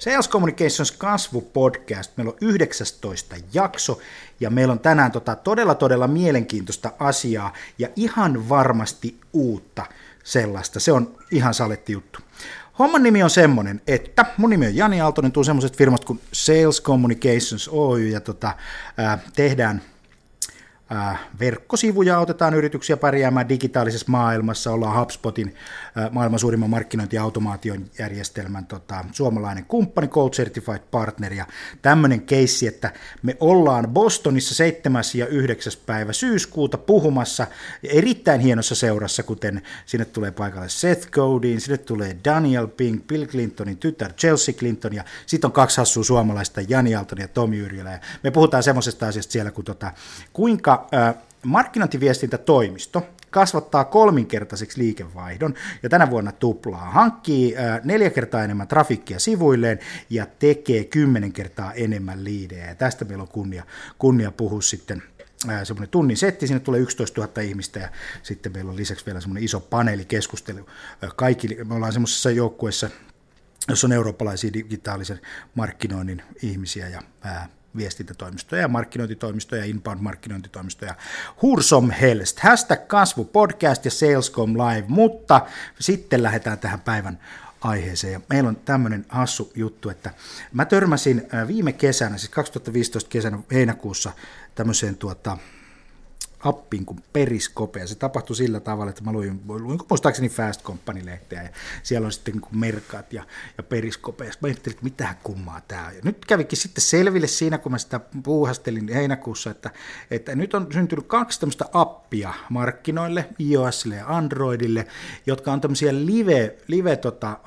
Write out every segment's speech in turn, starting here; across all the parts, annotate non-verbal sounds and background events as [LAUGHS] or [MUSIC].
Sales Communications kasvupodcast. Meillä on 19 jakso ja meillä on tänään tota todella todella mielenkiintoista asiaa ja ihan varmasti uutta sellaista. Se on ihan saletti juttu. Homman nimi on semmoinen, että mun nimi on Jani Aaltonen, tuun semmoisesta firmasta kuin Sales Communications Oy ja tota, ää, tehdään Äh, verkkosivuja autetaan yrityksiä pärjäämään digitaalisessa maailmassa. Ollaan HubSpotin äh, maailman suurimman markkinointiautomaation järjestelmän tota, suomalainen kumppani, Gold Certified Partner ja tämmöinen keissi, että me ollaan Bostonissa 7. ja 9. päivä syyskuuta puhumassa erittäin hienossa seurassa, kuten sinne tulee paikalle Seth Godin, sinne tulee Daniel Pink, Bill Clintonin tytär Chelsea Clinton ja sitten on kaksi hassua suomalaista, Jani Alton ja Tomi Yrjölä. Ja me puhutaan semmoisesta asiasta siellä, kuin tota, kuinka markkinointiviestintätoimisto kasvattaa kolminkertaiseksi liikevaihdon ja tänä vuonna tuplaa, hankkii neljä kertaa enemmän trafikkia sivuilleen ja tekee kymmenen kertaa enemmän liidejä. Ja tästä meillä on kunnia, kunnia puhua sitten semmoinen tunnin setti, sinne tulee 11 000 ihmistä ja sitten meillä on lisäksi vielä semmoinen iso paneelikeskustelu. Kaikki, me ollaan semmoisessa joukkueessa, jossa on eurooppalaisia digitaalisen markkinoinnin ihmisiä ja viestintätoimistoja ja markkinointitoimistoja, inbound-markkinointitoimistoja. Hursom Helst, hashtag kasvu podcast ja Salescom Live, mutta sitten lähdetään tähän päivän aiheeseen. Ja meillä on tämmöinen hassu juttu, että mä törmäsin viime kesänä, siis 2015 kesänä heinäkuussa tämmöiseen tuota, appiin kuin Periscope, ja se tapahtui sillä tavalla, että mä luin, luin muistaakseni Fast Company-lehteä, ja siellä on sitten niin merkat ja, ja Periscope, ja mä ajattelin, että mitähän kummaa tämä on. Ja nyt kävikin sitten selville siinä, kun mä sitä puuhastelin heinäkuussa, että, että nyt on syntynyt kaksi tämmöistä appia markkinoille, iOSille ja Androidille, jotka on tämmöisiä live, live tota,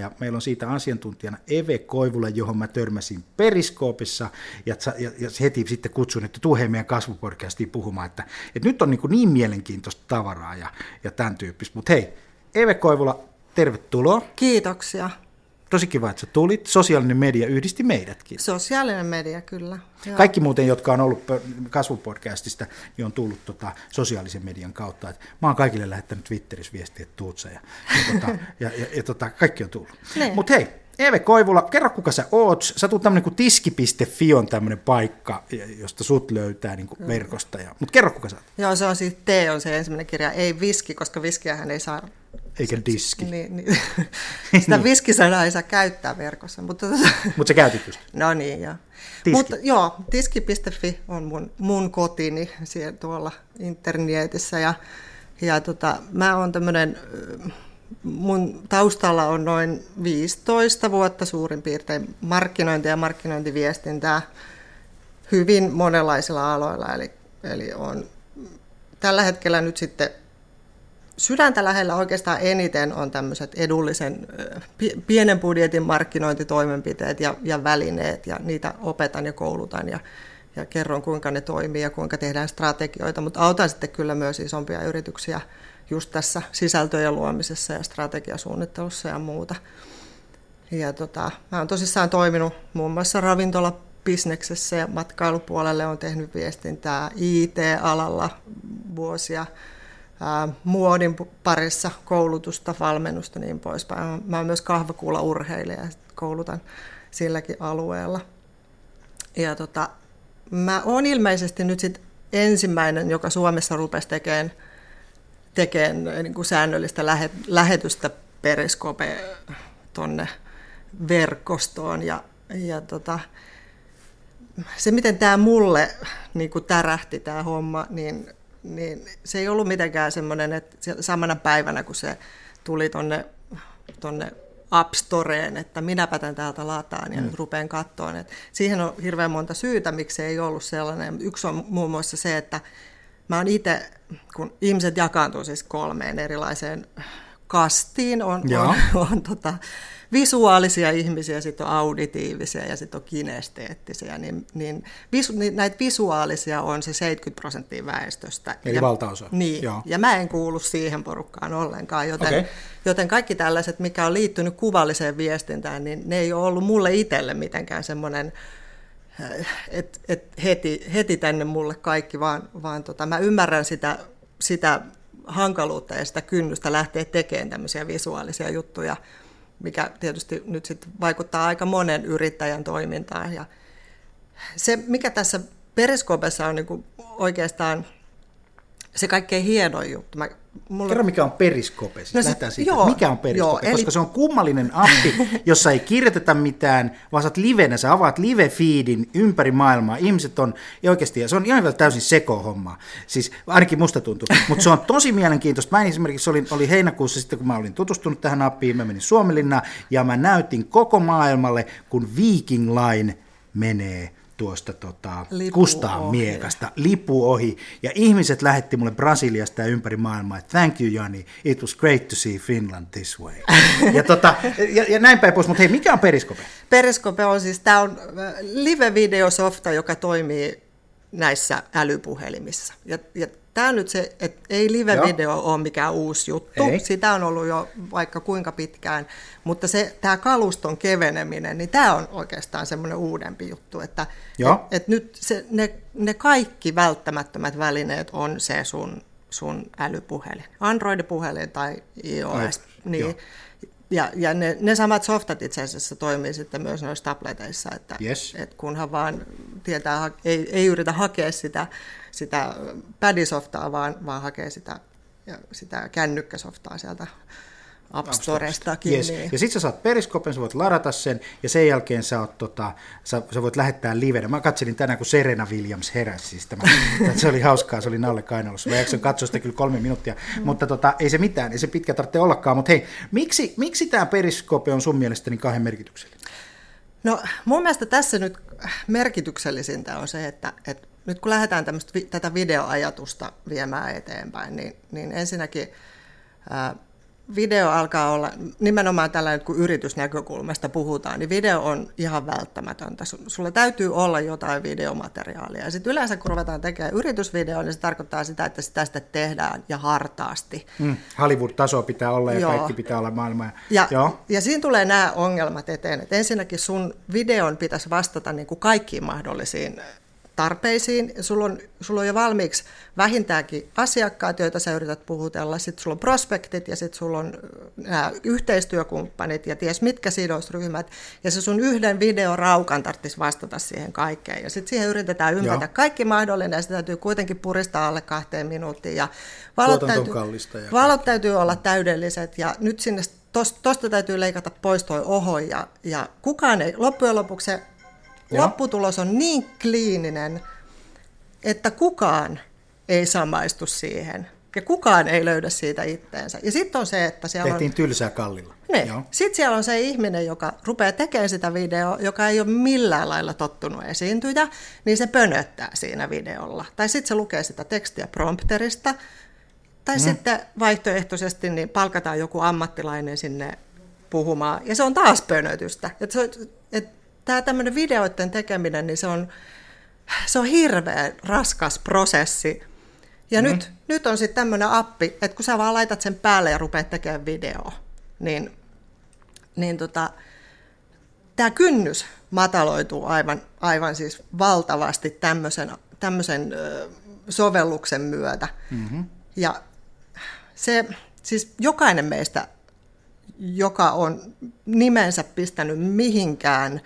ja meillä on siitä asiantuntijana Eve Koivula, johon mä törmäsin Periskoopissa, ja, ja, ja heti sitten kutsun, että tuu meidän kasvupodcastiin puhumaan, että et nyt on niin, kuin niin mielenkiintoista tavaraa ja, ja tämän tyyppistä. Mutta hei, Eve Koivula, tervetuloa. Kiitoksia. Tosi kiva, että sä tulit. Sosiaalinen media yhdisti meidätkin. Sosiaalinen media, kyllä. Joo. Kaikki muuten, jotka on ollut kasvupodcastista, niin on tullut tota, sosiaalisen median kautta. Et mä oon kaikille lähettänyt Twitterissä viestiä, että tuut sä. Ja, ja, tota, ja, ja, ja tota, kaikki on tullut. Niin. Mutta hei, Eve Koivula, kerro kuka sä oot. Sä tulet tämmöinen kuin tiski.fi on tämmöinen paikka, josta sut löytää niin kuin verkosta. Ja, mutta kerro kuka sä oot. Joo, se on siis T on se ensimmäinen kirja, ei viski, koska viskiähän ei saa... Eikä diski. Niin, niin. [LAUGHS] Sitä niin. viskisanaa ei saa käyttää verkossa. Mutta Mut sä käytit just. No niin, joo. Tiski. Mutta joo, tiski.fi on mun, mun kotini siellä tuolla internetissä ja, ja tota, mä oon tämmöinen mun taustalla on noin 15 vuotta suurin piirtein markkinointia ja markkinointiviestintää hyvin monenlaisilla aloilla. Eli, eli on tällä hetkellä nyt sitten sydäntä lähellä. Oikeastaan eniten on tämmöiset edullisen pienen budjetin markkinointitoimenpiteet ja, ja välineet. Ja niitä opetan ja koulutan ja, ja kerron kuinka ne toimii ja kuinka tehdään strategioita, mutta autan sitten kyllä myös isompia yrityksiä just tässä sisältöjen luomisessa ja strategiasuunnittelussa ja muuta. Ja tota, mä oon tosissaan toiminut muun muassa ravintolabisneksessä ja matkailupuolelle on tehnyt viestintää IT-alalla vuosia, ää, muodin parissa koulutusta, valmennusta niin poispäin. Mä oon myös kahvakuulla urheilija ja koulutan silläkin alueella. Ja tota, mä oon ilmeisesti nyt sit ensimmäinen, joka Suomessa rupesi tekemään tekemään niin kuin säännöllistä lähetystä periskope tuonne verkostoon. Ja, ja tota, se, miten tämä mulle niin kuin tärähti tämä homma, niin, niin se ei ollut mitenkään semmoinen, että samana päivänä kun se tuli tuonne tonne App Storeen, että minäpä tämän täältä lataan ja mm. nyt rupean katsoa. siihen on hirveän monta syytä, miksi se ei ollut sellainen. Yksi on muun muassa se, että Mä oon itse, kun ihmiset jakaantuu siis kolmeen erilaiseen kastiin, on, on, on tota, visuaalisia ihmisiä, sitten on auditiivisia ja sitten on kinesteettisiä, niin, niin, visu, niin näitä visuaalisia on se 70 prosenttia väestöstä. Eli ja, valtaosa. Niin, Joo. ja mä en kuulu siihen porukkaan ollenkaan, joten, okay. joten kaikki tällaiset, mikä on liittynyt kuvalliseen viestintään, niin ne ei ole ollut mulle itselle mitenkään semmoinen et, et heti, heti tänne mulle kaikki, vaan, vaan tota, mä ymmärrän sitä, sitä hankaluutta ja sitä kynnystä lähteä tekemään tämmöisiä visuaalisia juttuja. mikä tietysti nyt sitten vaikuttaa aika monen yrittäjän toimintaan. Ja se, mikä tässä Periskopessa on niin oikeastaan se kaikkein hienoin juttu. Mä, mulla... Kerro, mikä on Periskope. Siis no siitä. Joo, mikä on Periskope? Joo, Koska eli... se on kummallinen appi, [LAUGHS] jossa ei kirjoiteta mitään, vaan sä oot livenä, sä avaat live-feedin ympäri maailmaa. Ihmiset on ja oikeasti, ja se on ihan vielä täysin seko homma. Siis ainakin musta tuntuu. Mutta se on tosi mielenkiintoista. Mä esimerkiksi olin, oli heinäkuussa sitten, kun mä olin tutustunut tähän appiin, mä menin Suomelinnaan, ja mä näytin koko maailmalle, kun Viking Line menee tuosta tota, Kustaan ohi. miekasta, lipu ohi, ja ihmiset lähetti mulle Brasiliasta ja ympäri maailmaa, että thank you Jani, it was great to see Finland this way. [LAUGHS] ja, tota, ja, ja näin päin pois, mutta hei, mikä on Periskope? Periskope on siis, tämä on äh, live-videosofta, joka toimii näissä älypuhelimissa. Ja, ja Tämä on nyt se, että ei live-video Joo. ole mikään uusi juttu, ei. sitä on ollut jo vaikka kuinka pitkään, mutta se, tämä kaluston keveneminen, niin tämä on oikeastaan semmoinen uudempi juttu, että et, et nyt se, ne, ne kaikki välttämättömät välineet on se sun, sun älypuhelin, Android-puhelin tai iOS, Ai, niin, ja, ja ne, ne samat softat itse asiassa toimii sitten myös noissa tableteissa, että yes. et kunhan vaan tietää, ei, ei yritä hakea sitä, sitä padisoftaa, vaan, vaan hakee sitä, sitä kännykkäsoftaa sieltä App Storestakin. Yes. Niin. Ja sitten sä saat periskopen, sä voit ladata sen, ja sen jälkeen sä, oot, tota, sä, sä voit lähettää livenä. Mä katselin tänään, kun Serena Williams heräsi. Siis tämä, [LAUGHS] se oli hauskaa, se oli Nalle Kainalossa. Mä jaksoin katsoa sitä kyllä kolme minuuttia, mm. mutta tota, ei se mitään, ei se pitkä tarvitse ollakaan. Mutta hei, miksi, miksi tämä periskope on sun mielestäni kahden merkityksellinen? No mun mielestä tässä nyt merkityksellisintä on se, että, että nyt kun lähdetään tämmöistä, tätä videoajatusta viemään eteenpäin, niin, niin ensinnäkin ää, video alkaa olla, nimenomaan tällä kun yritysnäkökulmasta puhutaan, niin video on ihan välttämätöntä. Sulla täytyy olla jotain videomateriaalia. Ja sitten yleensä kun ruvetaan tekemään yritysvideoa, niin se tarkoittaa sitä, että sitä sitten tehdään ja hartaasti. Mm, Hollywood-taso pitää olla ja Joo. kaikki pitää olla maailmaa. Ja, Joo. ja siinä tulee nämä ongelmat eteen, että ensinnäkin sun videon pitäisi vastata niin kuin kaikkiin mahdollisiin tarpeisiin. Sulla on, sulla on jo valmiiksi vähintäänkin asiakkaat, joita sä yrität puhutella, sitten sulla on prospektit ja sitten sulla on nämä yhteistyökumppanit ja ties mitkä sidosryhmät. Ja se sun yhden videoraukan tarvitsisi vastata siihen kaikkeen. Ja sitten siihen yritetään ympätä Joo. kaikki mahdollinen ja sitä täytyy kuitenkin puristaa alle kahteen minuuttiin. Ja valot, täytyy, ja valot täytyy olla täydelliset ja nyt sinne Tuosta täytyy leikata pois toi oho ja, ja kukaan ei, loppujen lopuksi se Joo. lopputulos on niin kliininen, että kukaan ei samaistu siihen. Ja kukaan ei löydä siitä itteensä. Ja sitten on se, että siellä Tehtiin on... tylsää kallilla. Niin. Sitten siellä on se ihminen, joka rupeaa tekemään sitä videoa, joka ei ole millään lailla tottunut esiintyjä, niin se pönöttää siinä videolla. Tai sitten se lukee sitä tekstiä prompterista, tai mm. sitten vaihtoehtoisesti niin palkataan joku ammattilainen sinne puhumaan, ja se on taas pönötystä. Et se, et tämä tämmöinen videoiden tekeminen, niin se on, se on hirveän raskas prosessi. Ja mm. nyt, nyt on sitten tämmöinen appi, että kun sä vaan laitat sen päälle ja rupeat tekemään videoa, niin, niin tota, tämä kynnys mataloituu aivan, aivan siis valtavasti tämmöisen, tämmöisen sovelluksen myötä. Mm-hmm. Ja se, siis jokainen meistä, joka on nimensä pistänyt mihinkään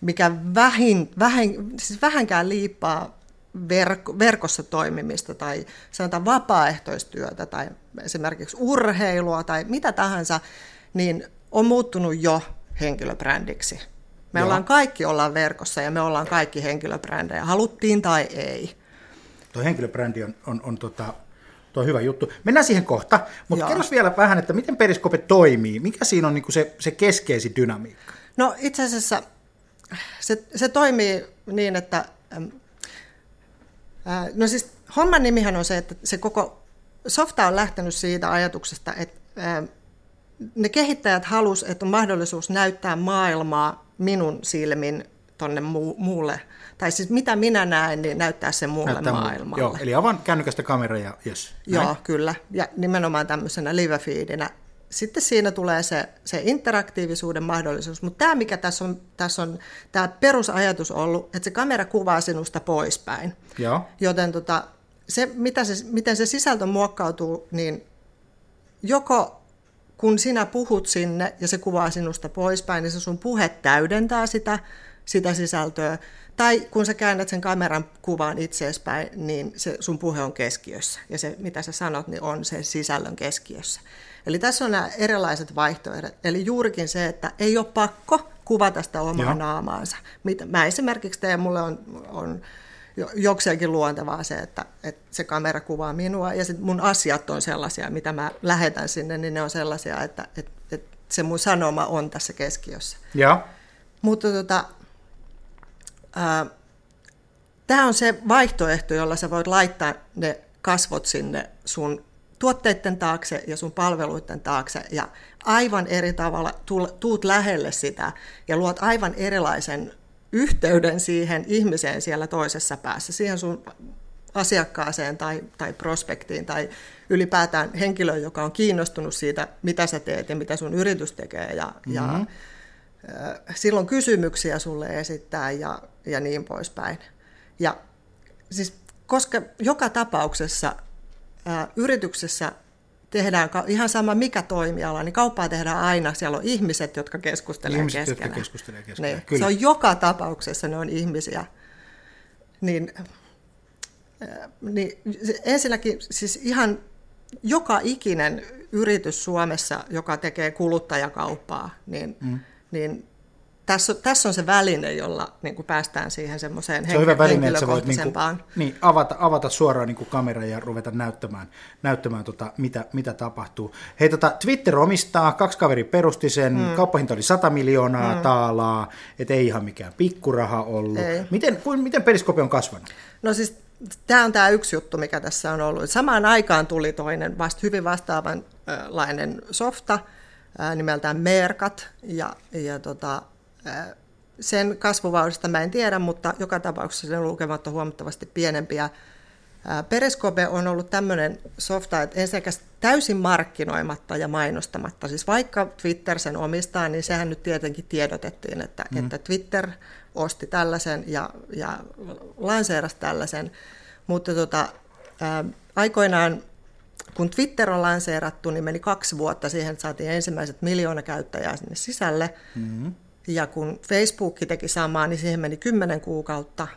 mikä vähin, vähin, siis vähänkään liippaa verk- verkossa toimimista tai sanotaan vapaaehtoistyötä tai esimerkiksi urheilua tai mitä tahansa, niin on muuttunut jo henkilöbrändiksi. Me Joo. ollaan kaikki ollaan verkossa ja me ollaan kaikki henkilöbrändejä, haluttiin tai ei. Tuo henkilöbrändi on, on, on tota, tuo hyvä juttu. Mennään siihen kohta, mutta kerros vielä vähän, että miten Periskope toimii, mikä siinä on niin se, se keskeisin dynamiikka? No itse asiassa se, se toimii niin, että ää, no siis homman nimihän on se, että se koko softa on lähtenyt siitä ajatuksesta, että ää, ne kehittäjät halus, että on mahdollisuus näyttää maailmaa minun silmin tonne mu- muulle, tai siis mitä minä näen, niin näyttää se muulle näyttää maailmalle. Joo, eli avaan kännykästä kamera ja yes. Joo, kyllä, ja nimenomaan tämmöisenä live-feedinä sitten siinä tulee se, se interaktiivisuuden mahdollisuus, mutta tämä mikä tässä on, tässä on tämä perusajatus ollut, että se kamera kuvaa sinusta poispäin. Joo. Joten tota, se, mitä se, miten se sisältö muokkautuu, niin joko kun sinä puhut sinne ja se kuvaa sinusta poispäin, niin se sun puhe täydentää sitä, sitä sisältöä. Tai kun sä käännät sen kameran kuvaan itseespäin, niin se sun puhe on keskiössä. Ja se, mitä sä sanot, niin on se sisällön keskiössä. Eli tässä on nämä erilaiset vaihtoehdot. Eli juurikin se, että ei ole pakko kuvata sitä omaa Joo. naamaansa. Mä esimerkiksi teen, mulle on, on jokseenkin luontevaa se, että, että se kamera kuvaa minua ja sitten mun asiat on sellaisia, mitä mä lähetän sinne, niin ne on sellaisia, että, että, että se mun sanoma on tässä keskiössä. Ja. Mutta tota, tämä on se vaihtoehto, jolla sä voit laittaa ne kasvot sinne sun tuotteiden taakse ja sun palveluiden taakse ja aivan eri tavalla tuut lähelle sitä ja luot aivan erilaisen yhteyden siihen ihmiseen siellä toisessa päässä, siihen sun asiakkaaseen tai, tai prospektiin tai ylipäätään henkilöön, joka on kiinnostunut siitä, mitä sä teet ja mitä sun yritys tekee ja, mm-hmm. ja silloin kysymyksiä sulle esittää ja, ja niin poispäin. Ja siis, koska joka tapauksessa ää, yrityksessä tehdään ihan sama mikä toimiala, niin kauppaa tehdään aina. Siellä on ihmiset, jotka keskustelevat ihmiset, keskenään. Jotka keskustelevat keskenään. Niin. Kyllä. Se on joka tapauksessa, ne on ihmisiä. Niin, niin ensinnäkin siis ihan joka ikinen yritys Suomessa, joka tekee kuluttajakauppaa, niin, mm. niin tässä, tässä on se väline, jolla niin kuin päästään siihen semmoiseen se on hyvä väline, että sä voit niin kuin, niin, avata, avata suoraan niin kuin kamera ja ruveta näyttämään, näyttämään tota, mitä, mitä tapahtuu. Hei, tota, Twitter omistaa, kaksi kaveri perusti sen, mm. kauppahinta oli 100 miljoonaa mm. taalaa, et ei ihan mikään pikkuraha ollut. Ei. Miten, miten periskope on kasvanut? No siis tämä on tämä yksi juttu, mikä tässä on ollut. Samaan aikaan tuli toinen vasta hyvin vastaavanlainen softa nimeltään Merkat, ja, ja tota, sen kasvuvauhdista mä en tiedä, mutta joka tapauksessa sen lukemat on huomattavasti pienempiä. Periskope on ollut tämmöinen softa, että ensinnäkin täysin markkinoimatta ja mainostamatta. Siis vaikka Twitter sen omistaa, niin sehän nyt tietenkin tiedotettiin, että, mm. että Twitter osti tällaisen ja, ja lanseerasi tällaisen. Mutta tota, ää, aikoinaan, kun Twitter on lanseerattu, niin meni kaksi vuotta siihen, että saatiin ensimmäiset miljoona käyttäjää sinne sisälle. Mm-hmm. Ja kun Facebook teki samaa, niin siihen meni kymmenen kuukautta.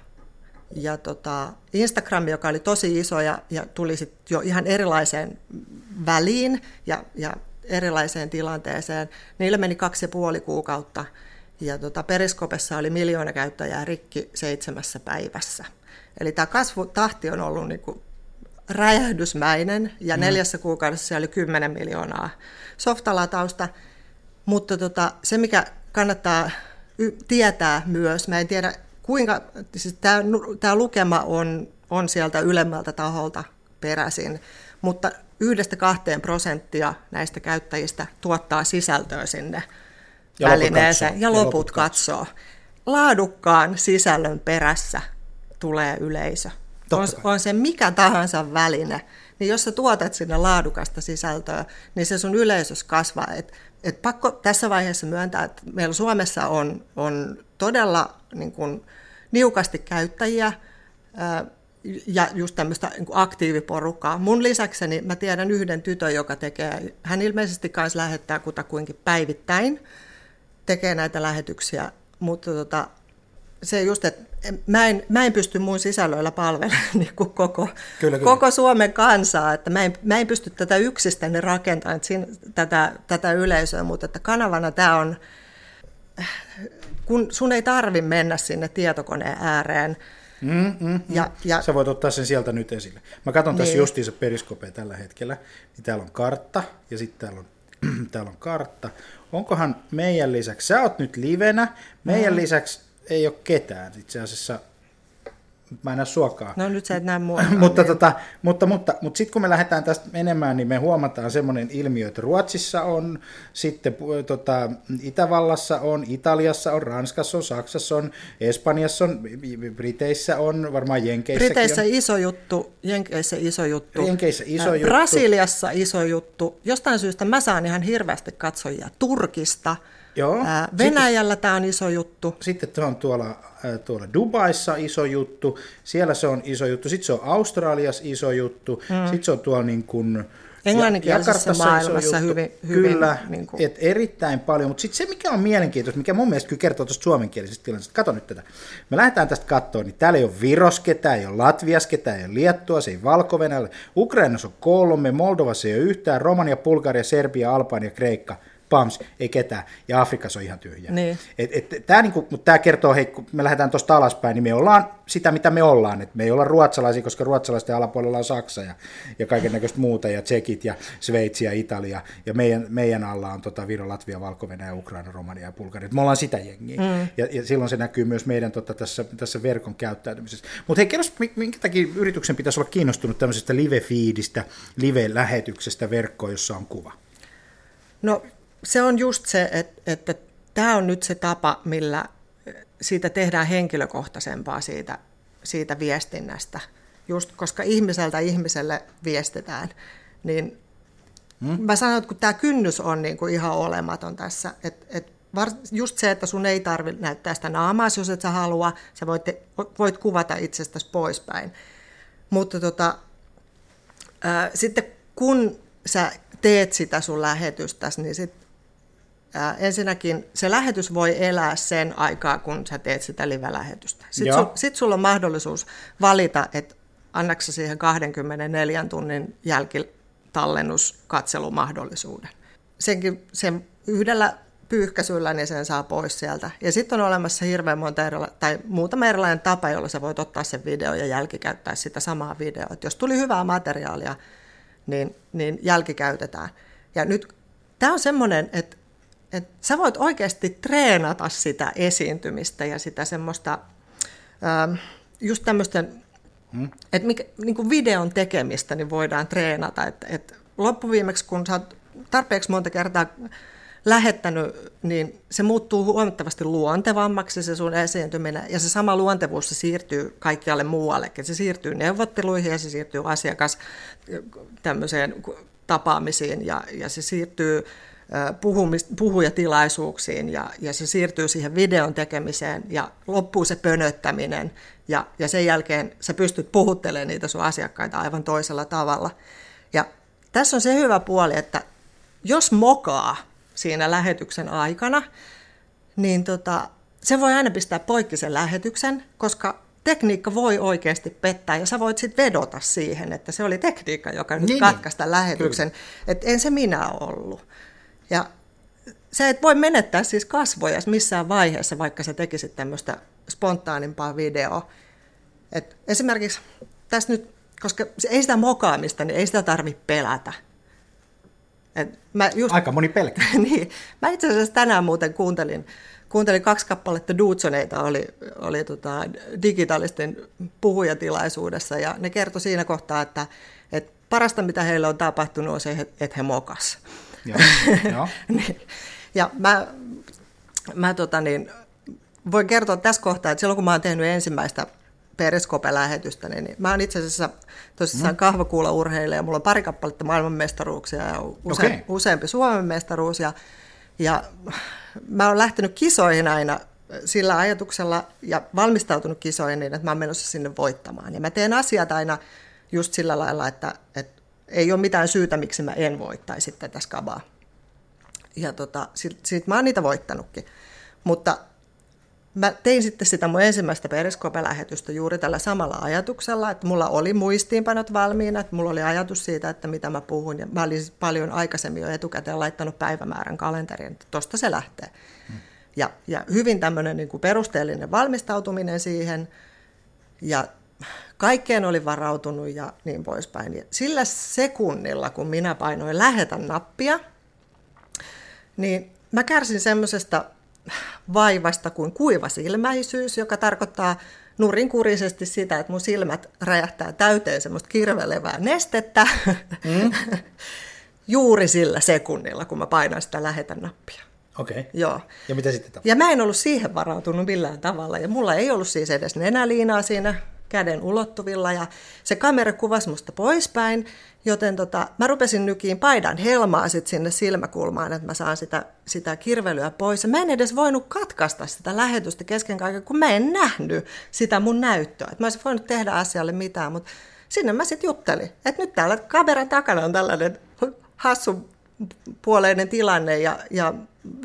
Ja tota, Instagram, joka oli tosi iso ja, ja tuli sit jo ihan erilaiseen väliin ja, ja erilaiseen tilanteeseen, niille meni kaksi ja puoli kuukautta. Ja tota, Periskopessa oli miljoona käyttäjää rikki seitsemässä päivässä. Eli tämä kasvutahti on ollut niin kuin räjähdysmäinen ja mm. neljässä kuukaudessa oli 10 miljoonaa softalatausta. Mutta tota, se, mikä kannattaa tietää myös. Mä en tiedä, kuinka, siis tämä, tämä lukema on, on sieltä ylemmältä taholta peräisin, mutta yhdestä kahteen prosenttia näistä käyttäjistä tuottaa sisältöä sinne ja välineeseen loput ja loput, ja loput katsoo. Laadukkaan sisällön perässä tulee yleisö. On, on se mikä tahansa väline, niin jos sä tuotat sinne laadukasta sisältöä, niin se sun yleisös kasvaa. Et et pakko tässä vaiheessa myöntää, että meillä Suomessa on, on todella niin kuin, niukasti käyttäjiä ää, ja just tämmöistä niin aktiiviporukkaa. Mun lisäkseni mä tiedän yhden tytön, joka tekee, hän ilmeisesti kanssa lähettää kutakuinkin päivittäin, tekee näitä lähetyksiä, mutta tota, se just, että mä en, mä en pysty mun sisällöillä palvelemaan [LAUGHS] niin kuin koko, kyllä, kyllä. koko Suomen kansaa, että mä en, mä en pysty tätä yksistäni rakentamaan siinä, tätä, tätä yleisöä, mutta että kanavana tämä on, kun sun ei tarvi mennä sinne tietokoneen ääreen, Mm, mm, mm. Ja, ja, Sä voit ottaa sen sieltä nyt esille. Mä katson niin. tässä justiinsa periskopea tällä hetkellä, niin täällä on kartta ja sitten täällä on, [CLEARS THROAT] täällä on kartta. Onkohan meidän lisäksi, sä oot nyt livenä, meidän mm. lisäksi ei ole ketään. Itse asiassa mä en näe suokaa. No nyt sä et näe mua. [LAUGHS] mutta, tota, mutta, mutta, mutta sitten kun me lähdetään tästä menemään, niin me huomataan semmoinen ilmiö, että Ruotsissa on, sitten tota, Itävallassa on, Italiassa on, Ranskassa on, Saksassa on, Espanjassa on, Briteissä on, varmaan Jenkeissäkin Briteissä on. iso juttu, Jenkeissä iso juttu. Jenkeissä iso juttu. Brasiliassa iso juttu. Jostain syystä mä saan ihan hirveästi katsojia Turkista – Joo. Venäjällä tämä on iso juttu. Sitten se on tuolla, tuolla Dubaissa iso juttu, siellä se on iso juttu, sitten se on Australiassa iso juttu, mm. sitten se on tuolla niin kuin, englanninkielisessä maailmassa hyvin, hyvin Kyllä, niin kuin... et erittäin paljon, mutta sitten se mikä on mielenkiintoista, mikä mun mielestä kyllä kertoo tuosta suomenkielisestä tilanteesta, kato nyt tätä, me lähdetään tästä katsoa, niin täällä ei ole Viros ketään, ei ole Latvias ketään, ei ole Liettua, se ei valko Ukrainassa on kolme, Moldovassa ei ole yhtään, Romania, Bulgaria, Serbia, Albania, Kreikka, pams, ei ketään, ja Afrikassa on ihan tyhjä. Niin. Et, et, tämä niinku, tää kertoo, hei, kun me lähdetään tuosta alaspäin, niin me ollaan sitä, mitä me ollaan. Et me ei olla ruotsalaisia, koska ruotsalaisten alapuolella on Saksa ja, ja kaiken näköistä muuta, ja Tsekit ja Sveitsi ja Italia, ja meidän, meidän alla on tota, Viro, Latvia, valko ja Ukraina, Romania ja Bulgaria. Me ollaan sitä jengiä, mm. ja, ja, silloin se näkyy myös meidän tota, tässä, tässä verkon käyttäytymisessä. Mutta hei, kerro, minkä takia yrityksen pitäisi olla kiinnostunut tämmöisestä live-feedistä, live-lähetyksestä verkkoon, jossa on kuva? No se on just se, että, että tämä on nyt se tapa, millä siitä tehdään henkilökohtaisempaa siitä, siitä viestinnästä. Just koska ihmiseltä ihmiselle viestitään, niin hmm? mä sanon, että kun tämä kynnys on niin kuin ihan olematon tässä, että, että just se, että sun ei tarvitse näyttää sitä naamaa, jos et sä halua, sä voit, voit kuvata itsestäsi poispäin. Mutta tota, ää, sitten kun sä teet sitä sun lähetystäsi, niin sit ensinnäkin se lähetys voi elää sen aikaa, kun sä teet sitä live-lähetystä. Sitten, su, sit sulla on mahdollisuus valita, että annaks siihen 24 tunnin jälkitallennuskatselumahdollisuuden. Senkin sen yhdellä pyyhkäisyllä niin sen saa pois sieltä. Ja sitten on olemassa hirveän monta erila- tai muutama erilainen tapa, jolla sä voit ottaa sen video ja jälkikäyttää sitä samaa videoa. Et jos tuli hyvää materiaalia, niin, niin jälkikäytetään. Ja nyt tämä on semmoinen, että et sä voit oikeasti treenata sitä esiintymistä ja sitä semmoista, ähm, just tämmöisten, hmm. että niin videon tekemistä niin voidaan treenata. Et, et loppuviimeksi, kun sä oot tarpeeksi monta kertaa lähettänyt, niin se muuttuu huomattavasti luontevammaksi se sun esiintyminen, ja se sama luontevuus se siirtyy kaikkialle muuallekin. Se siirtyy neuvotteluihin ja se siirtyy asiakas tämmöiseen tapaamisiin ja, ja se siirtyy puhujatilaisuuksiin ja, ja se siirtyy siihen videon tekemiseen ja loppuu se pönöttäminen ja, ja sen jälkeen sä pystyt puhuttelemaan niitä sun asiakkaita aivan toisella tavalla. Ja tässä on se hyvä puoli, että jos mokaa siinä lähetyksen aikana, niin tota, se voi aina pistää poikki sen lähetyksen, koska tekniikka voi oikeasti pettää ja sä voit sitten vedota siihen, että se oli tekniikka, joka nyt niin, katkaista niin. lähetyksen. Että en se minä ollut. Ja se et voi menettää siis kasvoja missään vaiheessa, vaikka sä tekisit tämmöistä spontaanimpaa videoa. Et esimerkiksi tässä nyt, koska ei sitä mokaamista, niin ei sitä tarvitse pelätä. Et mä just, Aika moni pelkää. [LAUGHS] niin, mä itse asiassa tänään muuten kuuntelin, kuuntelin kaksi kappaletta Dudsoneita, oli, oli tota digitaalisten puhujatilaisuudessa, ja ne kertoi siinä kohtaa, että, että parasta mitä heille on tapahtunut on se, että he mokas. [LAUGHS] niin. Ja mä, mä tota niin, voin kertoa tässä kohtaa, että silloin kun mä oon tehnyt ensimmäistä Periskope-lähetystä, niin, niin mä oon itse asiassa tosissaan mm. kahvakuulla urheilija, mulla on pari kappaletta maailmanmestaruuksia ja use, okay. useampi Suomen mestaruus, ja, ja mä oon lähtenyt kisoihin aina sillä ajatuksella ja valmistautunut kisoihin niin, että mä oon menossa sinne voittamaan. Ja mä teen asiat aina just sillä lailla, että, että ei ole mitään syytä, miksi mä en voittaisi tätä skabaa. Ja tota, sit, sit mä oon niitä voittanutkin. Mutta mä tein sitten sitä mun ensimmäistä periskope-lähetystä juuri tällä samalla ajatuksella, että mulla oli muistiinpanot valmiina, että mulla oli ajatus siitä, että mitä mä puhun, ja mä olin paljon aikaisemmin jo etukäteen laittanut päivämäärän kalenteriin, että tosta se lähtee. Ja, ja hyvin tämmöinen niin kuin perusteellinen valmistautuminen siihen, ja kaikkeen oli varautunut ja niin poispäin. Ja sillä sekunnilla, kun minä painoin lähetä nappia, niin mä kärsin semmoisesta vaivasta kuin kuivasilmäisyys, joka tarkoittaa nurinkurisesti sitä, että mun silmät räjähtää täyteen semmoista kirvelevää nestettä mm. [LAUGHS] juuri sillä sekunnilla, kun mä painan sitä lähetä nappia. Okei. Okay. Joo. Ja mitä sitten tapahtui? Ja mä en ollut siihen varautunut millään tavalla. Ja mulla ei ollut siis edes nenäliinaa siinä käden ulottuvilla ja se kamera kuvasi musta poispäin, joten tota, mä rupesin nykiin paidan helmaa sit sinne silmäkulmaan, että mä saan sitä, sitä kirvelyä pois. Ja mä en edes voinut katkaista sitä lähetystä kesken kaiken, kun mä en nähnyt sitä mun näyttöä. Et mä olisin voinut tehdä asialle mitään, mutta sinne mä sitten juttelin, että nyt täällä kameran takana on tällainen hassupuoleinen tilanne ja, ja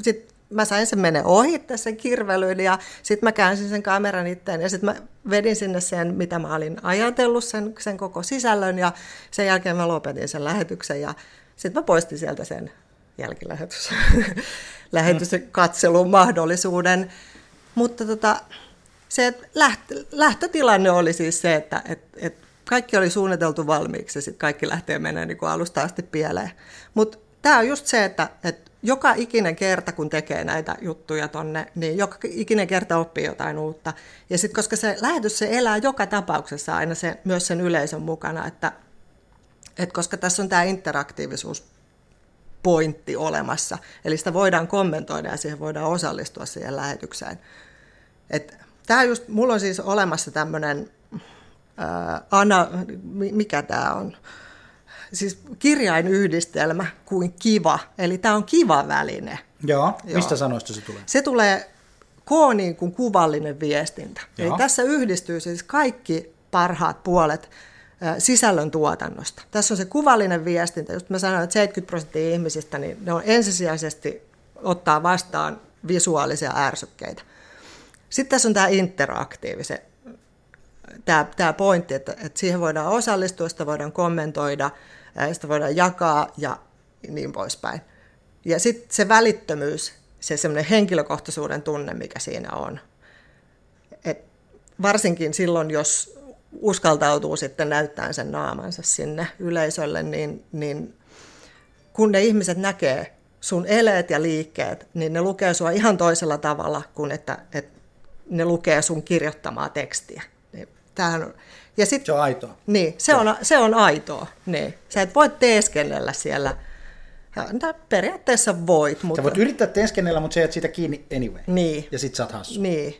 sitten mä sain sen mene ohi sen kirvelyn ja sitten mä käänsin sen kameran itteen ja sitten mä vedin sinne sen, mitä mä olin ajatellut, sen, sen koko sisällön ja sen jälkeen mä lopetin sen lähetyksen ja sitten mä poistin sieltä sen jälkilähetys, [LAUGHS] lähetyksen mm. katselun mahdollisuuden. Mutta tota, se lähtö, lähtötilanne oli siis se, että et, et kaikki oli suunniteltu valmiiksi ja sitten kaikki lähtee menemään niin alusta asti pieleen. Mutta tämä on just se, että, että joka ikinen kerta, kun tekee näitä juttuja tonne, niin joka ikinen kerta oppii jotain uutta. Ja sitten koska se lähetys se elää joka tapauksessa aina se, myös sen yleisön mukana, että, että koska tässä on tämä interaktiivisuus pointti olemassa, eli sitä voidaan kommentoida ja siihen voidaan osallistua siihen lähetykseen. Et tämä just, mulla on siis olemassa tämmöinen, mikä tämä on, siis kirjainyhdistelmä kuin kiva, eli tämä on kiva väline. Joo, Joo. mistä sanoista se tulee? Se tulee kooniin kuin kuvallinen viestintä. Joo. Eli tässä yhdistyy siis kaikki parhaat puolet sisällön tuotannosta. Tässä on se kuvallinen viestintä, just mä sanoin, että 70 prosenttia ihmisistä, niin ne on ensisijaisesti ottaa vastaan visuaalisia ärsykkeitä. Sitten tässä on tämä interaktiivisen tämä, tämä pointti, että, että siihen voidaan osallistua, sitä voidaan kommentoida, sitä voidaan jakaa ja niin poispäin. Ja sitten se välittömyys, se semmoinen henkilökohtaisuuden tunne, mikä siinä on. Et varsinkin silloin, jos uskaltautuu sitten näyttää sen naamansa sinne yleisölle, niin, niin kun ne ihmiset näkee sun eleet ja liikkeet, niin ne lukee sua ihan toisella tavalla kuin että, että ne lukee sun kirjoittamaa tekstiä. Niin tämähän ja sit, se on aitoa. Niin, se on, se on aitoa. Niin. Sä et voi teeskennellä siellä. Ja, periaatteessa voit. Mutta... Sä voit yrittää teeskennellä, mutta se et siitä kiinni anyway. Niin. Ja sit sä oot hassu. Niin.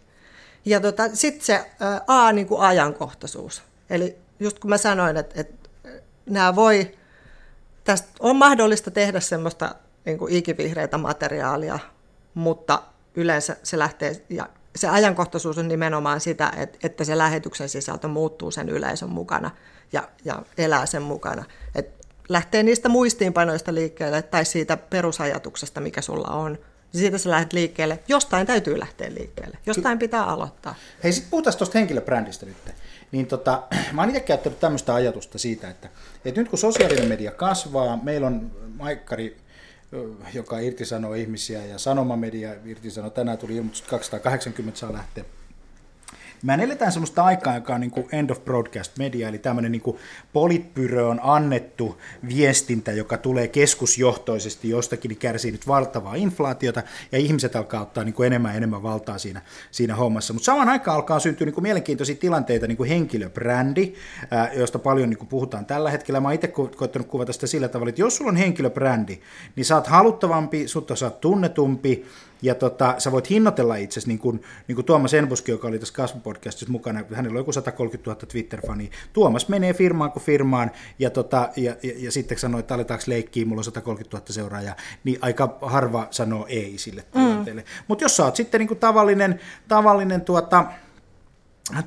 Ja tota, sitten se ä, A, niin kuin ajankohtaisuus. Eli just kun mä sanoin, että, että nämä voi, tästä on mahdollista tehdä semmoista niin kuin ikivihreitä materiaalia, mutta yleensä se lähtee, ja se ajankohtaisuus on nimenomaan sitä, että, että se lähetyksen sisältö muuttuu sen yleisön mukana ja, ja elää sen mukana. Et lähtee niistä muistiinpanoista liikkeelle tai siitä perusajatuksesta, mikä sulla on, siitä sä lähdet liikkeelle. Jostain täytyy lähteä liikkeelle. Jostain pitää aloittaa. Hei, sitten puhutaan tuosta henkilöbrändistä nyt. Niin tota, mä oon itse käyttänyt tämmöistä ajatusta siitä, että, että nyt kun sosiaalinen media kasvaa, meillä on Maikkari, joka irtisanoo ihmisiä ja sanomamedia irtisanoo, tänään tuli ilmoitus, että 280 saa lähteä Mä eletään sellaista aikaa, joka on niin kuin end of broadcast media, eli tämmöinen niin kuin on annettu viestintä, joka tulee keskusjohtoisesti jostakin, niin kärsii nyt valtavaa inflaatiota, ja ihmiset alkaa ottaa niin kuin enemmän ja enemmän valtaa siinä, siinä hommassa. Mutta samaan aikaan alkaa syntyä niin kuin mielenkiintoisia tilanteita, niin kuin henkilöbrändi, josta paljon niin kuin puhutaan tällä hetkellä. Mä oon itse koettanut kuvata sitä sillä tavalla, että jos sulla on henkilöbrändi, niin sä oot haluttavampi, sutta sä oot tunnetumpi, ja tota, sä voit hinnoitella itsesi, niin kuin, niin kuin Tuomas Enbuski, joka oli tässä kasvupodcastissa mukana, hänellä on joku 130 000 Twitter-fania. Tuomas menee firmaan kuin firmaan, ja, tota, ja, ja, ja sitten sanoi, että aletaanko leikkiä, mulla on 130 000 seuraajaa, niin aika harva sanoo ei sille tilanteelle. Mm. Mutta jos sä oot sitten niin kuin tavallinen, tavallinen tuota,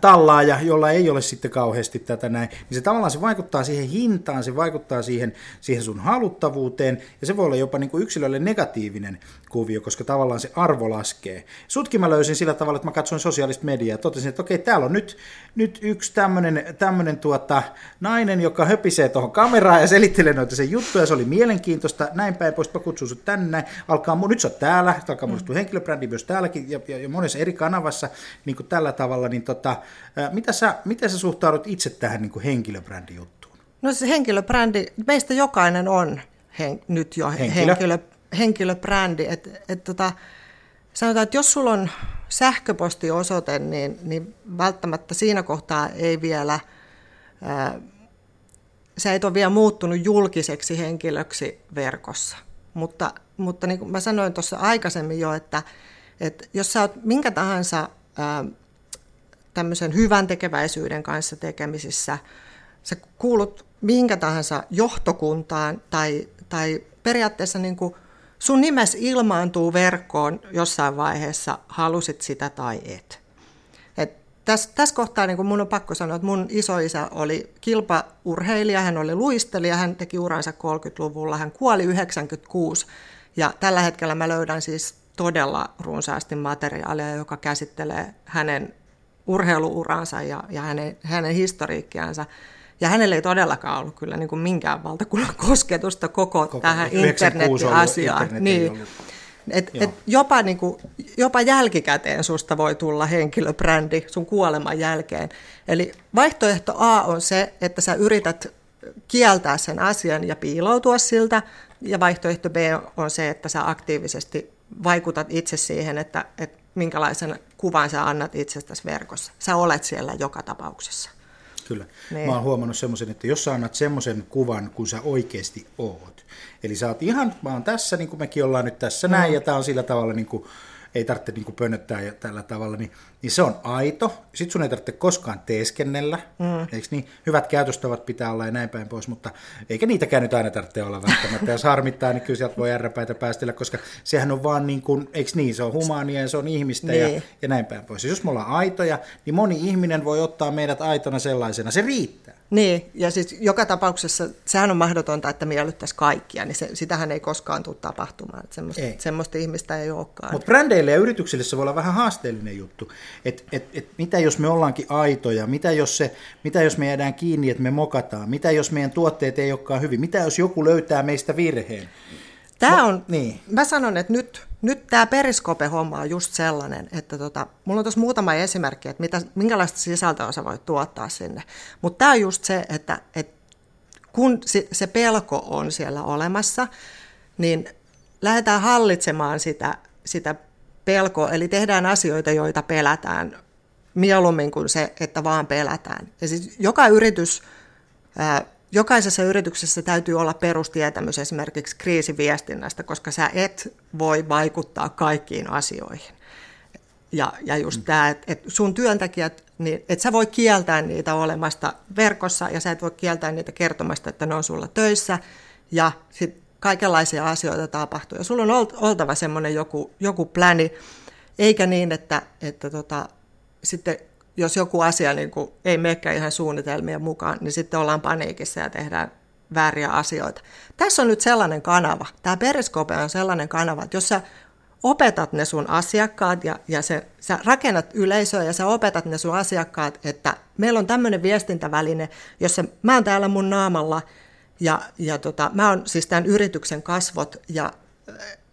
tallaaja, jolla ei ole sitten kauheasti tätä näin, niin se tavallaan se vaikuttaa siihen hintaan, se vaikuttaa siihen, siihen sun haluttavuuteen, ja se voi olla jopa niin kuin yksilölle negatiivinen kuvio, koska tavallaan se arvo laskee. Sutkin mä löysin sillä tavalla, että mä katsoin sosiaalista mediaa ja totesin, että okei, täällä on nyt, nyt yksi tämmöinen, tämmöinen tuota, nainen, joka höpisee tuohon kameraan ja selittelee noita sen juttuja, se oli mielenkiintoista, näin päin pois, mä kutsun sut tänne, näin. alkaa, nyt sä oot täällä, alkaa muodostua mm. henkilöbrändi myös täälläkin ja, ja, ja monessa eri kanavassa, niin kuin tällä tavalla, niin tota, mitä sä, miten sä suhtaudut itse tähän niin kuin henkilöbrändijuttuun? No se henkilöbrändi, meistä jokainen on hen, nyt jo henkilö, henkilö henkilöbrändi. Et, et tota, sanotaan, että jos sulla on sähköpostiosoite, niin, niin välttämättä siinä kohtaa ei vielä, ää, sä et ole vielä muuttunut julkiseksi henkilöksi verkossa. Mutta, mutta niin kuin mä sanoin tuossa aikaisemmin jo, että, että jos sä oot minkä tahansa ää, tämmöisen hyvän tekeväisyyden kanssa tekemisissä, sä kuulut minkä tahansa johtokuntaan tai, tai periaatteessa niin kuin sun nimes ilmaantuu verkkoon jossain vaiheessa, halusit sitä tai et. Et tässä, tässä kohtaa niin mun on pakko sanoa, että mun isoisä oli kilpaurheilija, hän oli luistelija, hän teki uransa 30-luvulla, hän kuoli 96 ja tällä hetkellä mä löydän siis todella runsaasti materiaalia, joka käsittelee hänen urheiluuransa ja, ja hänen, hänen historiikkiansa. Ja hänellä ei todellakaan ollut kyllä niin kuin minkään valtakunnan [LAUGHS] kosketusta koko, koko tähän internet-asiaan. Internet niin. Et, et jopa, niin kuin, jopa jälkikäteen susta voi tulla henkilöbrändi sun kuoleman jälkeen. Eli vaihtoehto A on se, että sä yrität kieltää sen asian ja piiloutua siltä, ja vaihtoehto B on se, että sä aktiivisesti vaikutat itse siihen, että, että minkälaisen kuvan sä annat itsestäsi verkossa. Sä olet siellä joka tapauksessa. Kyllä. Niin. Mä oon huomannut semmoisen, että jos sä annat semmoisen kuvan, kun sä oikeasti oot. Eli sä oot ihan, mä oon tässä, niin kuin mekin ollaan nyt tässä no. näin, ja tää on sillä tavalla niin kuin, ei tarvitse niin kuin pönöttää ja tällä tavalla, niin, niin se on aito. Sitten sun ei tarvitse koskaan teeskennellä, mm. eikö niin? Hyvät käytöstavat pitää olla ja näin päin pois, mutta eikä niitäkään nyt aina tarvitse olla välttämättä. Jos harmittaa, niin kyllä sieltä voi ärräpäitä päästellä, koska sehän on vaan niin kuin, eikö niin, se on humaania ja se on ihmistä niin. ja, ja näin päin pois. Ja jos me ollaan aitoja, niin moni ihminen voi ottaa meidät aitona sellaisena, se riittää. Niin, ja siis joka tapauksessa sehän on mahdotonta, että miellyttäisiin kaikkia, niin se, sitähän ei koskaan tule tapahtumaan. Että semmoista, ei. semmoista ihmistä ei olekaan. Mutta brändeille ja yrityksille se voi olla vähän haasteellinen juttu. Et, et, et mitä jos me ollaankin aitoja, mitä jos, se, mitä jos me jäädään kiinni, että me mokataan, mitä jos meidän tuotteet ei olekaan hyvin, mitä jos joku löytää meistä virheen. Tämä on, niin. mä sanon, että nyt, nyt tämä periskope-homma on just sellainen, että tota, mulla on tuossa muutama esimerkki, että mitä, minkälaista sisältöä sä voit tuottaa sinne. Mutta tämä on just se, että, että kun se pelko on siellä olemassa, niin lähdetään hallitsemaan sitä, sitä pelkoa, eli tehdään asioita, joita pelätään mieluummin kuin se, että vaan pelätään. Ja siis joka yritys jokaisessa yrityksessä täytyy olla perustietämys esimerkiksi kriisiviestinnästä, koska sä et voi vaikuttaa kaikkiin asioihin. Ja, ja just mm. tämä, että et sun työntekijät, niin et sä voi kieltää niitä olemasta verkossa ja sä et voi kieltää niitä kertomasta, että ne on sulla töissä ja sit kaikenlaisia asioita tapahtuu. Ja sulla on oltava semmoinen joku, joku pläni, eikä niin, että, että tota, sitten jos joku asia niin kuin ei menekään ihan suunnitelmien mukaan, niin sitten ollaan paniikissa ja tehdään vääriä asioita. Tässä on nyt sellainen kanava, tämä Periskope on sellainen kanava, että jos sä opetat ne sun asiakkaat ja, ja se, sä rakennat yleisöä ja sä opetat ne sun asiakkaat, että meillä on tämmöinen viestintäväline, jossa mä oon täällä mun naamalla ja, ja tota, mä oon siis tämän yrityksen kasvot ja,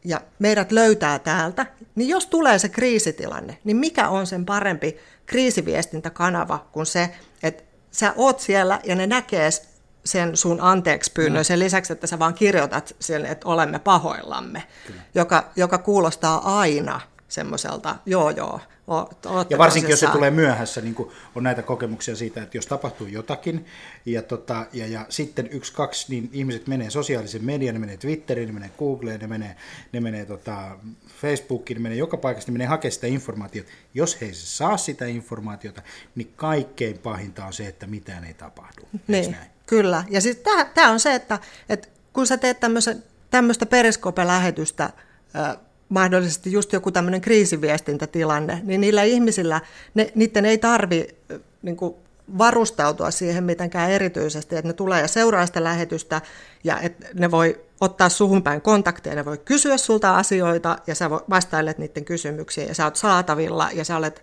ja meidät löytää täältä, niin jos tulee se kriisitilanne, niin mikä on sen parempi kriisiviestintäkanava kuin se, että sä oot siellä ja ne näkee sen sun anteeksi pyynnön mm. sen lisäksi, että sä vaan kirjoitat sen, että olemme pahoillamme, joka, joka kuulostaa aina semmoiselta, joo joo, ja varsinkin, jos se tulee myöhässä, niin kuin on näitä kokemuksia siitä, että jos tapahtuu jotakin, ja, tota, ja, ja sitten yksi, kaksi, niin ihmiset menee sosiaalisen median, ne menee Twitteriin, ne menee Googleen, ne menee, ne menee tota, Facebookiin, ne menee joka paikasta, ne menee hakemaan sitä informaatiota. Jos he ei saa sitä informaatiota, niin kaikkein pahinta on se, että mitään ei tapahdu. Niin, kyllä. Ja siis tämä on se, että, että kun sä teet tämmöistä periskope-lähetystä, mahdollisesti just joku tämmöinen kriisiviestintätilanne, niin niillä ihmisillä, ne, niiden ei tarvi niin kuin varustautua siihen mitenkään erityisesti, että ne tulee ja seuraa sitä lähetystä ja että ne voi ottaa suhun päin kontakteja, ne voi kysyä sulta asioita ja sä vastailet niiden kysymyksiin ja sä oot saatavilla ja sä olet,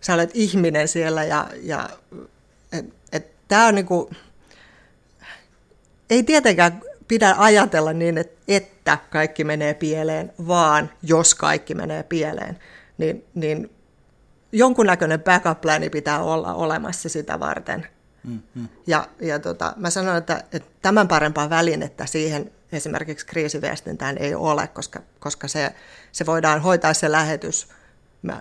sä olet ihminen siellä ja, ja et, et, tämä on niin kuin, ei tietenkään pidä ajatella niin, että kaikki menee pieleen, vaan jos kaikki menee pieleen, niin, niin jonkunnäköinen backup-pläni pitää olla olemassa sitä varten. Mm-hmm. Ja, ja tota, mä sanon, että, että tämän parempaa välinettä siihen esimerkiksi kriisiviestintään ei ole, koska, koska se, se voidaan hoitaa se lähetys –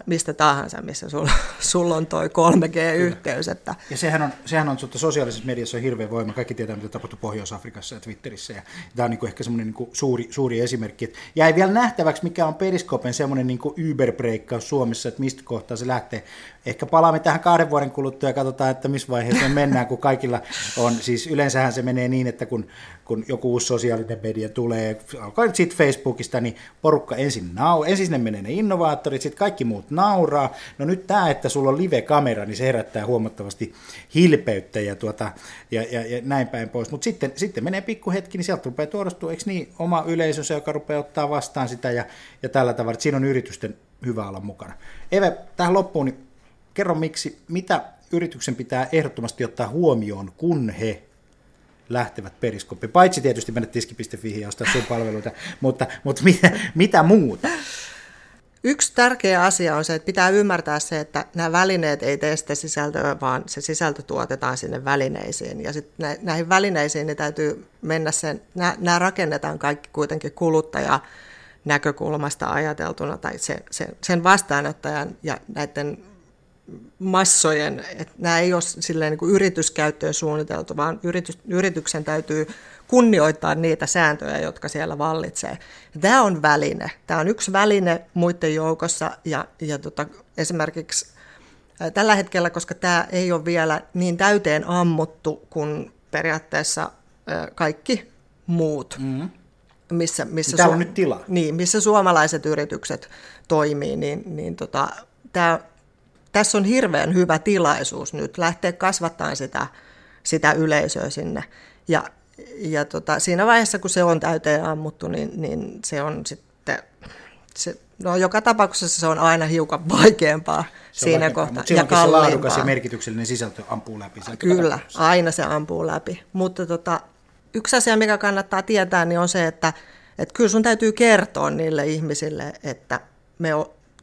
mistä tahansa, missä sulla, sulla on toi 3G-yhteys. Että... Ja sehän on, sehän on että sosiaalisessa mediassa on hirveä voima. Kaikki tietää, mitä tapahtui Pohjois-Afrikassa ja Twitterissä. Ja tämä on niin kuin ehkä semmoinen niin kuin suuri, suuri esimerkki. Että jäi vielä nähtäväksi, mikä on Periskopen semmoinen niin Uber-breikkaus Suomessa, että mistä kohtaa se lähtee. Ehkä palaamme tähän kahden vuoden kuluttua ja katsotaan, että missä vaiheessa me mennään, kun kaikilla on. Siis yleensähän se menee niin, että kun kun joku uusi sosiaalinen media tulee, alkaa nyt sitten Facebookista, niin porukka ensin nau, ensin sinne menee ne innovaattorit, sitten kaikki muut nauraa. No nyt tämä, että sulla on live-kamera, niin se herättää huomattavasti hilpeyttä ja, tuota, ja, ja, ja näin päin pois. Mutta sitten, sitten menee pikkuhetki, niin sieltä rupeaa tuodostua, eikö niin, oma yleisönsä, joka rupeaa ottaa vastaan sitä ja, ja tällä tavalla, että siinä on yritysten hyvä olla mukana. Eve, tähän loppuun, niin kerro miksi, mitä yrityksen pitää ehdottomasti ottaa huomioon, kun he lähtevät periskooppiin. Paitsi tietysti mennä tiski.fi ja ostaa sun palveluita, [LAUGHS] mutta, mutta mitä, mitä muuta? Yksi tärkeä asia on se, että pitää ymmärtää se, että nämä välineet ei tee sitä sisältöä, vaan se sisältö tuotetaan sinne välineisiin. Ja sitten näihin välineisiin niin täytyy mennä sen, nämä, nämä rakennetaan kaikki kuitenkin kuluttaja näkökulmasta ajateltuna tai se, se, sen vastaanottajan ja näiden massojen, että nämä ei ole silleen niin kuin yrityskäyttöön suunniteltu, vaan yritys, yrityksen täytyy kunnioittaa niitä sääntöjä, jotka siellä vallitsee. Tämä on väline. Tämä on yksi väline muiden joukossa ja, ja tota, esimerkiksi tällä hetkellä, koska tämä ei ole vielä niin täyteen ammuttu kuin periaatteessa kaikki muut, mm-hmm. missä, missä, Täällä on su- nyt tila. Niin, missä suomalaiset yritykset toimii, niin, niin tota, tämä tässä on hirveän hyvä tilaisuus nyt lähteä kasvattamaan sitä, sitä yleisöä sinne. Ja, ja tota, siinä vaiheessa, kun se on täyteen ammuttu, niin, niin se on sitten, se, no joka tapauksessa se on aina hiukan vaikeampaa se siinä kohtaa. ja se laadukas ja merkityksellinen sisältö ampuu läpi. Kyllä, aina se ampuu läpi. Mutta tota, yksi asia, mikä kannattaa tietää, niin on se, että, että kyllä sun täytyy kertoa niille ihmisille, että me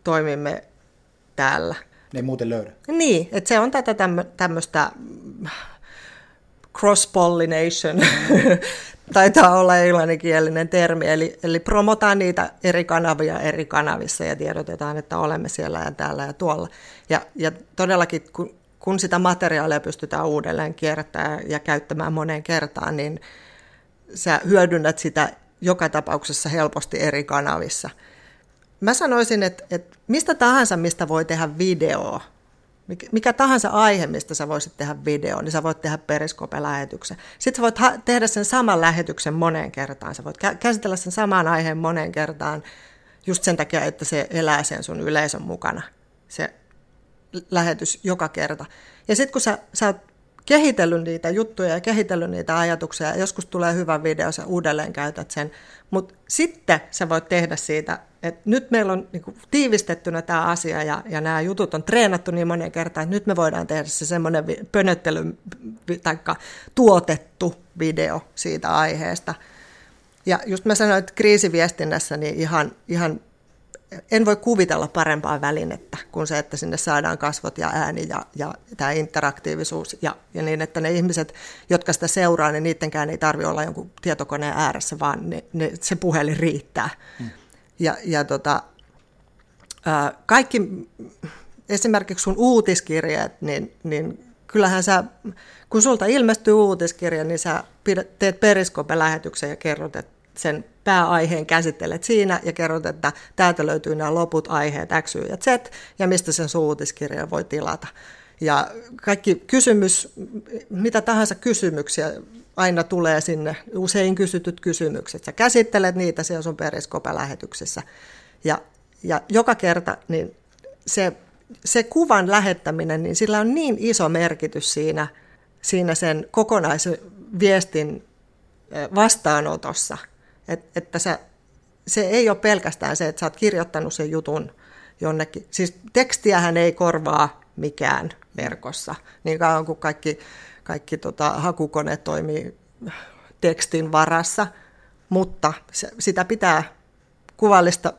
toimimme täällä ne ei muuten löydä. Niin, että se on tätä tämmöistä cross-pollination, [LAUGHS] taitaa olla englanninkielinen termi, eli, eli promotaan niitä eri kanavia eri kanavissa ja tiedotetaan, että olemme siellä ja täällä ja tuolla. Ja, ja todellakin, kun, kun sitä materiaalia pystytään uudelleen kiertämään ja käyttämään moneen kertaan, niin sä hyödynnät sitä joka tapauksessa helposti eri kanavissa – Mä sanoisin, että, että mistä tahansa, mistä voi tehdä videoa, mikä tahansa aihe, mistä sä voisit tehdä video, niin sä voit tehdä periskope-lähetyksen. Sitten sä voit ha- tehdä sen saman lähetyksen moneen kertaan. Sä voit kä- käsitellä sen saman aiheen moneen kertaan just sen takia, että se elää sen sun yleisön mukana, se lähetys joka kerta. Ja sitten kun sä, sä oot kehitellyt niitä juttuja ja kehitellyt niitä ajatuksia, ja joskus tulee hyvä video, sä uudelleen käytät sen, mutta sitten sä voit tehdä siitä et nyt meillä on niin kuin, tiivistettynä tämä asia ja, ja nämä jutut on treenattu niin monen kertaan, että nyt me voidaan tehdä se semmoinen pönöttely tai tuotettu video siitä aiheesta. Ja just mä sanoin, että kriisiviestinnässä niin ihan, ihan en voi kuvitella parempaa välinettä kuin se, että sinne saadaan kasvot ja ääni ja, ja tämä interaktiivisuus ja, ja niin, että ne ihmiset, jotka sitä seuraa, niin niidenkään ei tarvitse olla jonkun tietokoneen ääressä, vaan ne, ne, se puhelin riittää. Hmm. Ja, ja tota, ää, kaikki, esimerkiksi sun uutiskirjeet, niin, niin kyllähän sä, kun sulta ilmestyy uutiskirja, niin sä pidät, teet periskope-lähetyksen ja kerrot, että sen pääaiheen käsittelet siinä ja kerrot, että täältä löytyy nämä loput aiheet X, Y ja Z ja mistä sen sun uutiskirja voi tilata. Ja kaikki kysymys, mitä tahansa kysymyksiä aina tulee sinne, usein kysytyt kysymykset. Sä käsittelet niitä siellä sun periskope-lähetyksessä. Ja, ja joka kerta niin se, se kuvan lähettäminen, niin sillä on niin iso merkitys siinä, siinä sen kokonaisviestin vastaanotossa, että, että sä, se ei ole pelkästään se, että sä oot kirjoittanut sen jutun jonnekin. Siis tekstiähän ei korvaa mikään verkossa, niin kauan kuin kaikki kaikki tota, hakukone toimii tekstin varassa, mutta se, sitä pitää kuvallista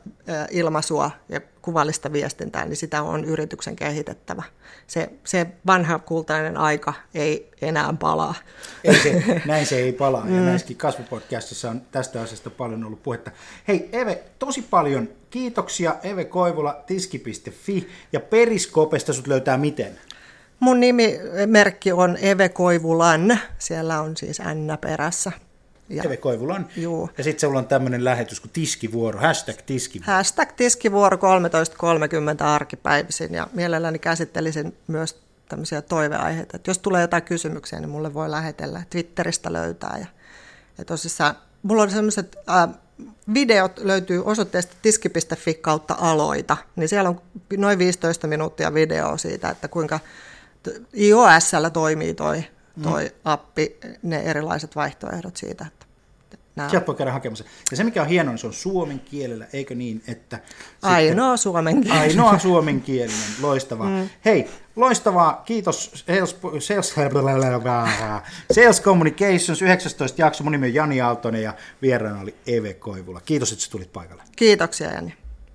ilmaisua ja kuvallista viestintää, niin sitä on yrityksen kehitettävä. Se, se vanha kultainen aika ei enää palaa. Ei se, [LAUGHS] näin se ei palaa, ja mm. näissäkin kasvupodcastissa on tästä asiasta paljon ollut puhetta. Hei Eve, tosi paljon kiitoksia Eve Koivula, tiski.fi, ja Periskopesta sut löytää miten? Mun nimimerkki on Eve Koivulan, siellä on siis N perässä. Ja, Eve Koivulan. Juu. Ja sitten sulla on tämmöinen lähetys kuin tiskivuoro, hashtag tiskivuoro. Hashtag tiskivuoro 13.30 arkipäivisin ja mielelläni käsittelisin myös tämmöisiä toiveaiheita. Että jos tulee jotain kysymyksiä, niin mulle voi lähetellä. Twitteristä löytää. Ja, ja tosissaan, mulla on semmoiset äh, videot löytyy osoitteesta tiski.fi kautta aloita, niin siellä on noin 15 minuuttia videoa siitä, että kuinka iOSllä toimii toi, toi mm. appi, ne erilaiset vaihtoehdot siitä. Nämä... Sieltä voi käydä hakemassa. Ja se mikä on hienoa, niin se on suomen kielellä, eikö niin, että... Ainoa suomen kielinen. Ainoa suomenkielinen, loistavaa. Mm. Hei, loistavaa, kiitos Sales, Sales, Sales Communications 19 jakso. Mun nimi on Jani Aaltonen ja vieraana oli Eve Koivula. Kiitos, että tulit paikalle. Kiitoksia Jani.